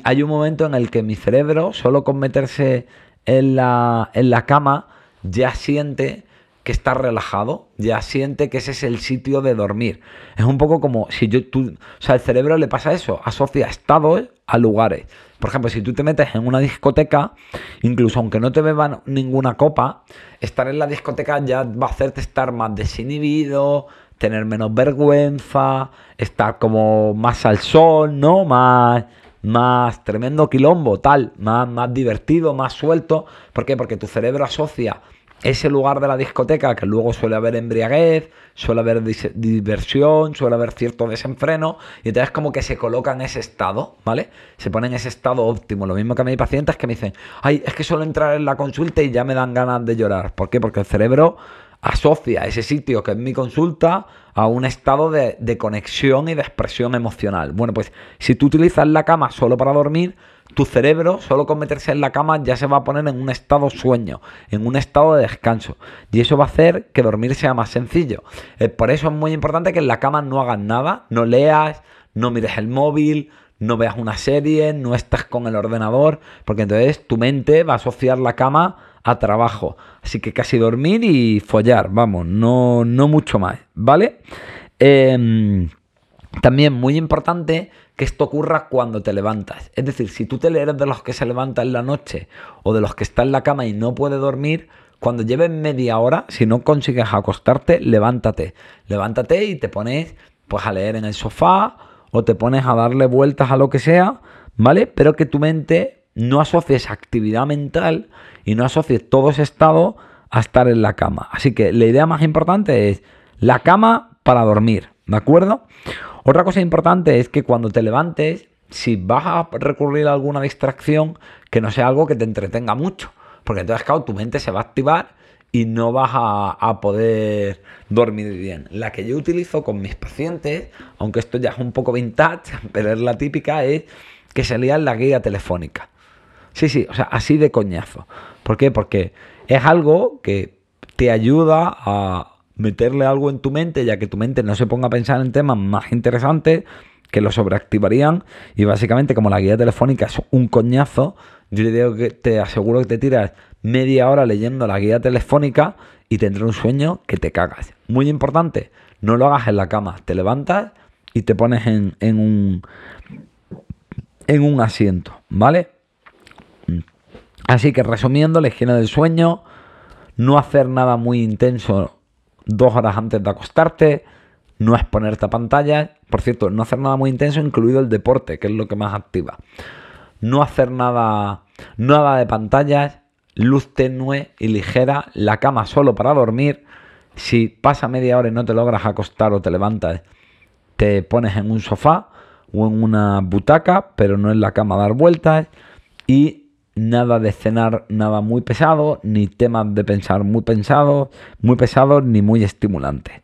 S1: hay un momento en el que mi cerebro, solo con meterse en la, en la cama, ya siente que está relajado, ya siente que ese es el sitio de dormir. Es un poco como si yo, tú, o sea, el cerebro le pasa eso, asocia estados a lugares. Por ejemplo, si tú te metes en una discoteca, incluso aunque no te beban ninguna copa, estar en la discoteca ya va a hacerte estar más desinhibido, tener menos vergüenza, estar como más al sol, ¿no? Más, más tremendo quilombo, tal, más, más divertido, más suelto. ¿Por qué? Porque tu cerebro asocia ese lugar de la discoteca que luego suele haber embriaguez, suele haber diversión, suele haber cierto desenfreno, y entonces como que se coloca en ese estado, ¿vale? Se pone en ese estado óptimo. Lo mismo que a mis pacientes que me dicen, ay, es que suelo entrar en la consulta y ya me dan ganas de llorar. ¿Por qué? Porque el cerebro asocia ese sitio que es mi consulta a un estado de, de conexión y de expresión emocional. Bueno, pues si tú utilizas la cama solo para dormir, tu cerebro, solo con meterse en la cama, ya se va a poner en un estado sueño, en un estado de descanso. Y eso va a hacer que dormir sea más sencillo. Eh, por eso es muy importante que en la cama no hagas nada, no leas, no mires el móvil, no veas una serie, no estés con el ordenador, porque entonces tu mente va a asociar la cama a trabajo. Así que casi dormir y follar, vamos, no, no mucho más, ¿vale? Em, también muy importante que esto ocurra cuando te levantas. Es decir, si tú te eres de los que se levantan en la noche o de los que están en la cama y no puede dormir, cuando lleves media hora, si no consigues acostarte, levántate. Levántate y te pones pues a leer en el sofá o te pones a darle vueltas a lo que sea, ¿vale? Pero que tu mente no asocies actividad mental y no asocies todo ese estado a estar en la cama. Así que la idea más importante es la cama para dormir, ¿de acuerdo? Otra cosa importante es que cuando te levantes, si vas a recurrir a alguna distracción, que no sea algo que te entretenga mucho. Porque entonces, claro, tu mente se va a activar y no vas a, poder dormir bien. La que yo utilizo con mis pacientes, aunque esto ya es un poco vintage, pero es la típica, es que se la guía telefónica. Sí, sí, o sea, así de coñazo. ¿Por qué? Porque es algo que te ayuda a, meterle algo en tu mente, ya que tu mente no se ponga a pensar en temas más interesantes que lo sobreactivarían. Y básicamente, como la guía telefónica es un coñazo, yo te digo que te aseguro que te tiras media hora leyendo la guía telefónica y tendrás un sueño que te cagas. Muy importante, no lo hagas en la cama, te levantas y te pones en, en un en un asiento, ¿vale? Así que resumiendo, la higiene del sueño, no hacer nada muy intenso dos horas antes de acostarte, no exponerte a pantalla. Por cierto, no hacer nada muy intenso, incluido el deporte, que es lo que más activa. No hacer nada, nada de pantallas, luz tenue y ligera, la cama solo para dormir. Si pasa media hora y no te logras acostar o te levantas, te pones en un sofá o en una butaca, pero no en la cama a dar vueltas. Y nada de cenar nada muy pesado, ni temas de pensar muy pensados, muy pesados, ni muy estimulantes.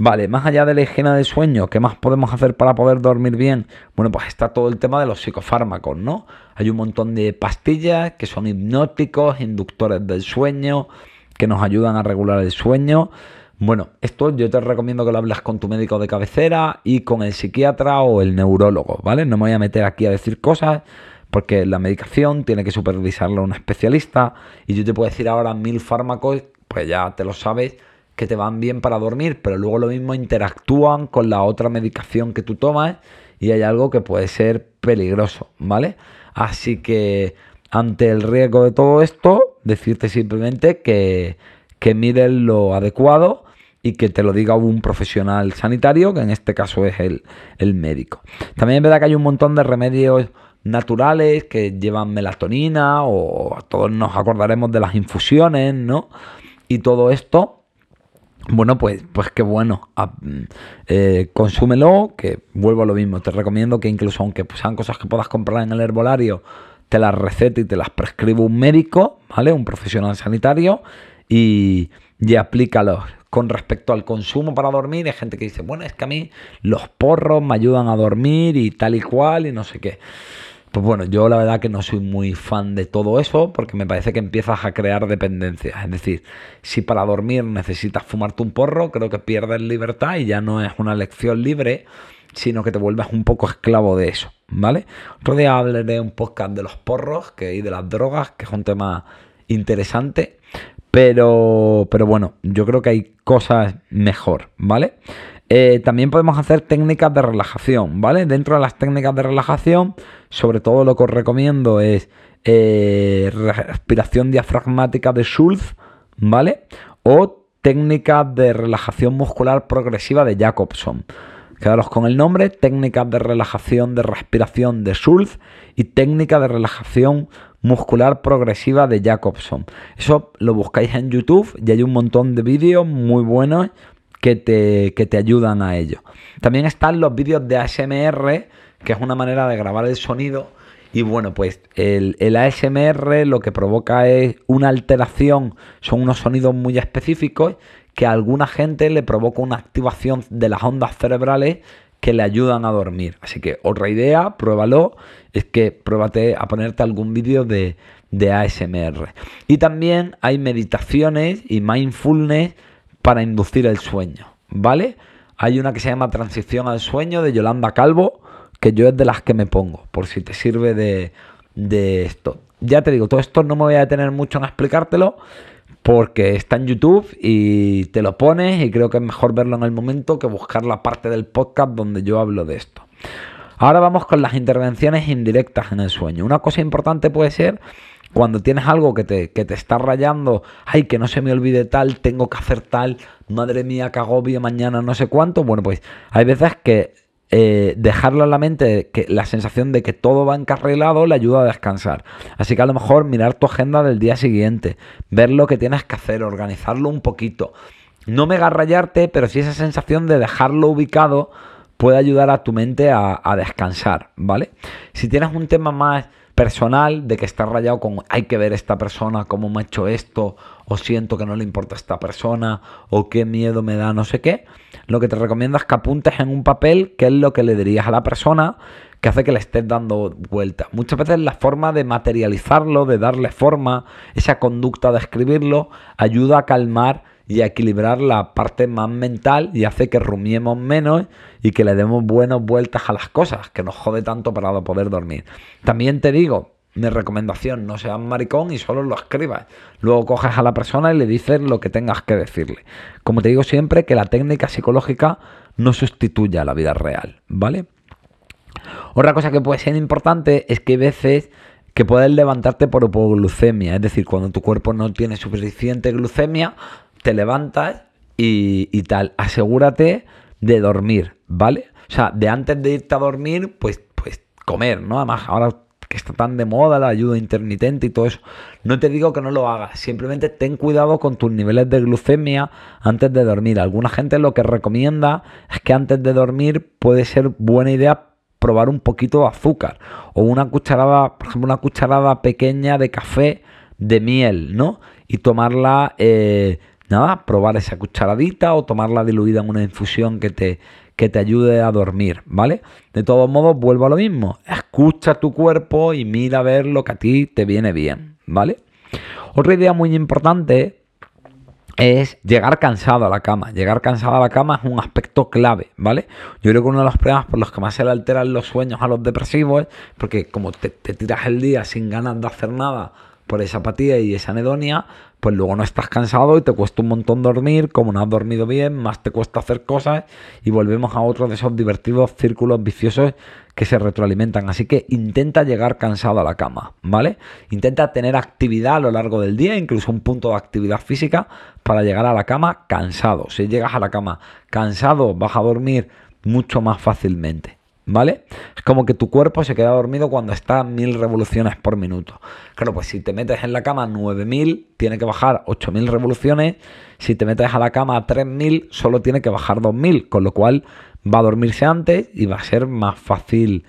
S1: Vale, más allá de la higiene del sueño, ¿qué más podemos hacer para poder dormir bien? Bueno, pues está todo el tema de los psicofármacos, ¿no? Hay un montón de pastillas que son hipnóticos, inductores del sueño, que nos ayudan a regular el sueño. Bueno, esto yo te recomiendo que lo hables con tu médico de cabecera y con el psiquiatra o el neurólogo, ¿vale? No me voy a meter aquí a decir cosas porque la medicación tiene que supervisarla un especialista y yo te puedo decir ahora mil fármacos, pues ya te lo sabes, que te van bien para dormir, pero luego lo mismo interactúan con la otra medicación que tú tomas y hay algo que puede ser peligroso, ¿vale? Así que ante el riesgo de todo esto, decirte simplemente que, que lo adecuado y que te lo diga un profesional sanitario, que en este caso es el, el médico. También es verdad que hay un montón de remedios naturales que llevan melatonina o todos nos acordaremos de las infusiones, ¿no? Y todo esto bueno, pues, pues qué bueno. Ah, mm, eh, consúmelo, que vuelvo a lo mismo. Te recomiendo que incluso aunque sean cosas que puedas comprar en el herbolario, te las recete y te las prescribe un médico, ¿vale? Un profesional sanitario y, y aplícalos. Con respecto al consumo para dormir, hay gente que dice, bueno, es que a mí los porros me ayudan a dormir y tal y cual y no sé qué. Pues bueno, yo la verdad que no soy muy fan de todo eso porque me parece que empiezas a crear dependencias. Es decir, si para dormir necesitas fumarte un porro, creo que pierdes libertad y ya no es una elección libre, sino que te vuelves un poco esclavo de eso, ¿vale? Otro día hablaré un podcast de los porros que, y de las drogas, que es un tema interesante, pero, pero bueno, yo creo que hay cosas mejor, ¿vale? Eh, también podemos hacer técnicas de relajación, ¿vale? Dentro de las técnicas de relajación, sobre todo lo que os recomiendo es eh, respiración diafragmática de Schulz, ¿vale? O técnicas de relajación muscular progresiva de Jacobson. Quedaros con el nombre, técnicas de relajación de respiración de Schulz y técnica de relajación muscular progresiva de Jacobson. Eso lo buscáis en YouTube y hay un montón de vídeos muy buenos que te, te ayudan a ello. También están los vídeos de ASMR, que es una manera de grabar el sonido. Y bueno, pues el, el, ASMR lo que provoca es una alteración, son unos sonidos muy específicos que a alguna gente le provoca una activación de las ondas cerebrales que le ayudan a dormir. Así que otra idea, pruébalo, es que pruébate a ponerte algún vídeo de, de ASMR. Y también hay meditaciones y mindfulness para inducir el sueño, ¿vale? Hay una que se llama Transición al Sueño de Yolanda Calvo, que yo es de las que me pongo, por si te sirve de, de esto. Ya te digo, todo esto no me voy a detener mucho en explicártelo, porque está en YouTube y te lo pones y creo que es mejor verlo en el momento que buscar la parte del podcast donde yo hablo de esto. Ahora vamos con las intervenciones indirectas en el sueño. Una cosa importante puede ser cuando tienes algo que te, que te está rayando, ay, que no se me olvide tal, tengo que hacer tal, madre mía, que agobio mañana, no sé cuánto. Bueno, pues hay veces que eh, dejarlo en la mente, que la sensación de que todo va encarrilado, le ayuda a descansar. Así que a lo mejor mirar tu agenda del día siguiente, ver lo que tienes que hacer, organizarlo un poquito. No mega rayarte, pero sí esa sensación de dejarlo ubicado puede ayudar a tu mente a, a descansar, ¿vale? Si tienes un tema más personal de que está rayado con hay que ver esta persona, cómo me ha hecho esto, o siento que no le importa esta persona, o qué miedo me da, no sé qué, lo que te recomiendo es que apuntes en un papel qué es lo que le dirías a la persona que hace que le estés dando vuelta. Muchas veces la forma de materializarlo, de darle forma, esa conducta de escribirlo, ayuda a calmar y equilibrar la parte más mental y hace que rumiemos menos y que le demos buenas vueltas a las cosas, que nos jode tanto para poder dormir. También te digo, mi recomendación, no seas maricón y solo lo escribas. Luego coges a la persona y le dices lo que tengas que decirle. Como te digo siempre, que la técnica psicológica no sustituya a la vida real, ¿vale? Otra cosa que puede ser importante es que hay veces que puedes levantarte por hipoglucemia, es decir, cuando tu cuerpo no tiene suficiente glucemia, te levantas y, tal. Asegúrate de dormir, ¿vale? O sea, de antes de irte a dormir, pues, pues comer, ¿no? Además, ahora que está tan de moda la ayuda intermitente y todo eso. No te digo que no lo hagas, simplemente ten cuidado con tus niveles de glucemia antes de dormir. Alguna gente lo que recomienda es que antes de dormir puede ser buena idea probar un poquito de azúcar o una cucharada, por ejemplo, una cucharada pequeña de café de miel, ¿no? Y tomarla eh, nada, probar esa cucharadita o tomarla diluida en una infusión que te, que te ayude a dormir, ¿vale? De todos modos, vuelvo a lo mismo. Escucha tu cuerpo y mira a ver lo que a ti te viene bien, ¿vale? Otra idea muy importante es llegar cansado a la cama. Llegar cansado a la cama es un aspecto clave, ¿vale? Yo creo que uno de los problemas por los que más se le alteran los sueños a los depresivos es porque como te, te tiras el día sin ganas de hacer nada por esa apatía y esa anedonia, pues luego no estás cansado y te cuesta un montón dormir, como no has dormido bien, más te cuesta hacer cosas y volvemos a otro de esos divertidos círculos viciosos que se retroalimentan. Así que intenta llegar cansado a la cama, ¿vale? Intenta tener actividad a lo largo del día, incluso un punto de actividad física para llegar a la cama cansado. Si llegas a la cama cansado, vas a dormir mucho más fácilmente. ¿Vale? Es como que tu cuerpo se queda dormido cuando está a mil revoluciones por minuto. Claro, pues si te metes en la cama a 9000, tiene que bajar 8000 revoluciones. Si te metes a la cama a 3000, solo tiene que bajar 2000, con lo cual va a dormirse antes y va a ser más fácil,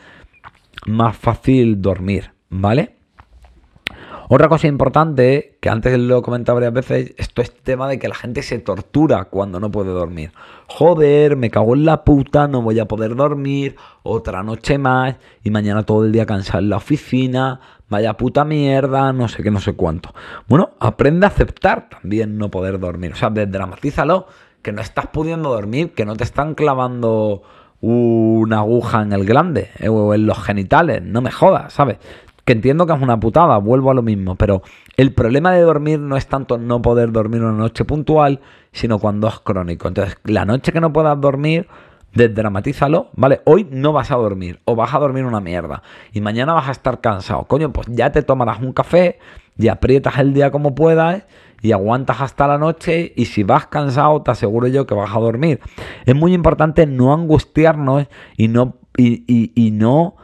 S1: más fácil dormir, ¿vale? Otra cosa importante, que antes lo he comentado varias veces, esto es tema de que la gente se tortura cuando no puede dormir. Joder, me cago en la puta, no voy a poder dormir, otra noche más, y mañana todo el día cansado en la oficina, vaya puta mierda, no sé qué, no sé cuánto. Bueno, aprende a aceptar también no poder dormir. O sea, desdramatízalo, que no estás pudiendo dormir, que no te están clavando una aguja en el glande eh, o en los genitales, no me jodas, ¿sabes? Que entiendo que es una putada, vuelvo a lo mismo, pero el problema de dormir no es tanto no poder dormir una noche puntual, sino cuando es crónico. Entonces, la noche que no puedas dormir, desdramatízalo, ¿vale? Hoy no vas a dormir o vas a dormir una mierda y mañana vas a estar cansado. Coño, pues ya te tomarás un café y aprietas el día como puedas y aguantas hasta la noche y si vas cansado te aseguro yo que vas a dormir. Es muy importante no angustiarnos y no, y, y no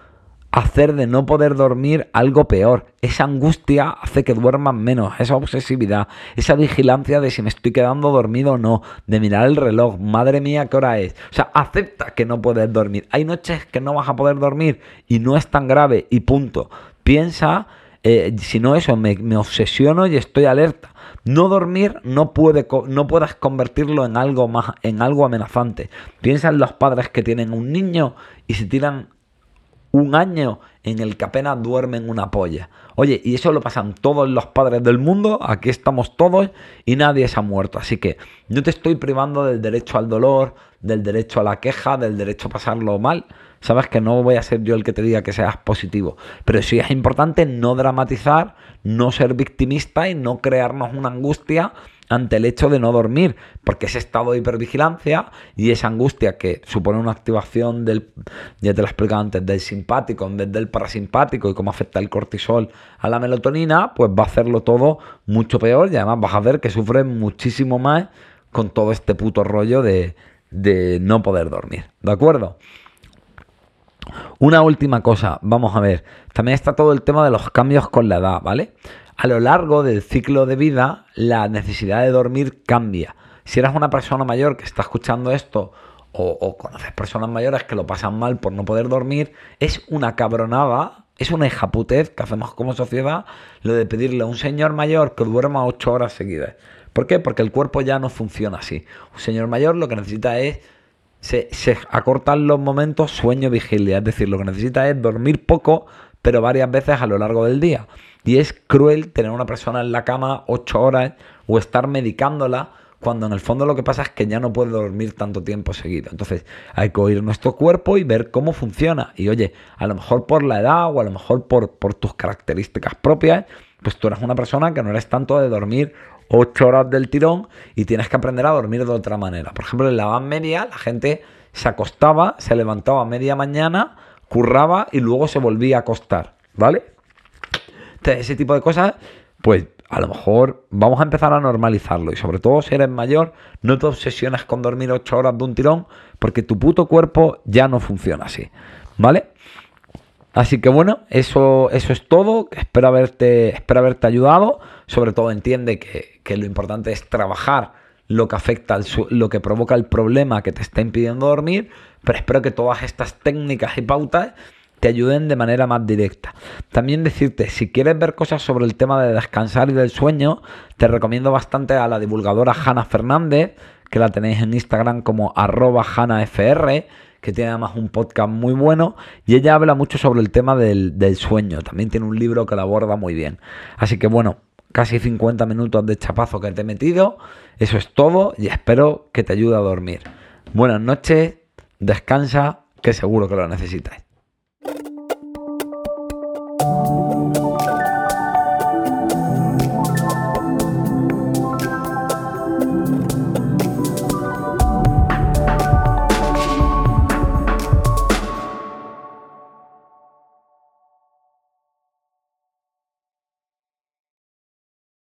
S1: hacer de no poder dormir algo peor. Esa angustia hace que duerman menos, esa obsesividad, esa vigilancia de si me estoy quedando dormido o no, de mirar el reloj, madre mía, ¿qué hora es? O sea, acepta que no puedes dormir. Hay noches que no vas a poder dormir y no es tan grave y punto. Piensa, eh, si no eso, me, me, obsesiono y estoy alerta. No dormir no, puede, no puedes convertirlo en algo más, en algo amenazante. Piensa en los padres que tienen un niño y se tiran un año en el que apenas duermen una polla. Oye, y eso lo pasan todos los padres del mundo, aquí estamos todos y nadie se ha muerto. Así que no te estoy privando del derecho al dolor, del derecho a la queja, del derecho a pasarlo mal. Sabes que no voy a ser yo el que te diga que seas positivo. Pero sí es importante no dramatizar, no ser victimista y no crearnos una angustia ante el hecho de no dormir, porque ese estado de hipervigilancia y esa angustia que supone una activación del, ya te lo he explicado antes, del simpático en vez del parasimpático y cómo afecta el cortisol a la melatonina, pues va a hacerlo todo mucho peor y además vas a ver que sufre muchísimo más con todo este puto rollo de, de no poder dormir, ¿de acuerdo? Una última cosa, vamos a ver, también está todo el tema de los cambios con la edad, ¿vale? a lo largo del ciclo de vida la necesidad de dormir cambia. Si eres una persona mayor que está escuchando esto o, conoces personas mayores que lo pasan mal por no poder dormir, es una cabronada, es una hijaputez que hacemos como sociedad lo de pedirle a un señor mayor que duerma ocho horas seguidas. ¿Por qué? Porque el cuerpo ya no funciona así. Un señor mayor lo que necesita es se, acortan los momentos sueño-vigilia. Es decir, lo que necesita es dormir poco, pero varias veces a lo largo del día. Y es cruel tener una persona en la cama ocho horas o estar medicándola cuando en el fondo lo que pasa es que ya no puede dormir tanto tiempo seguido. Entonces hay que oír nuestro cuerpo y ver cómo funciona. Y oye, a lo mejor por la edad o a lo mejor por tus características propias, pues tú eres una persona que no eres tanto de dormir ocho horas del tirón y tienes que aprender a dormir de otra manera. Por ejemplo, en la Edad Media la gente se acostaba, se levantaba a media mañana, curraba y luego se volvía a acostar, ¿vale? ese tipo de cosas, pues a lo mejor vamos a empezar a normalizarlo. Y sobre todo si eres mayor, no te obsesiones con dormir 8 horas de un tirón, porque tu puto cuerpo ya no funciona así. ¿Vale? Así que bueno, eso, eso es todo. Espero haberte, espero haberte ayudado. Sobre todo entiende que, que lo importante es trabajar lo que afecta, lo que provoca el problema que te está impidiendo dormir. Pero espero que todas estas técnicas y pautas te ayuden de manera más directa. También decirte, si quieres ver cosas sobre el tema de descansar y del sueño, te recomiendo bastante a la divulgadora Hanna Fernández, que la tenéis en Instagram como arroba HanaFR, que tiene además un podcast muy bueno, y ella habla mucho sobre el tema del, del sueño. También tiene un libro que la aborda muy bien. Así que bueno, casi 50 minutos de chapazo que te he metido. Eso es todo y espero que te ayude a dormir. Buenas noches, descansa, que seguro que lo necesitas.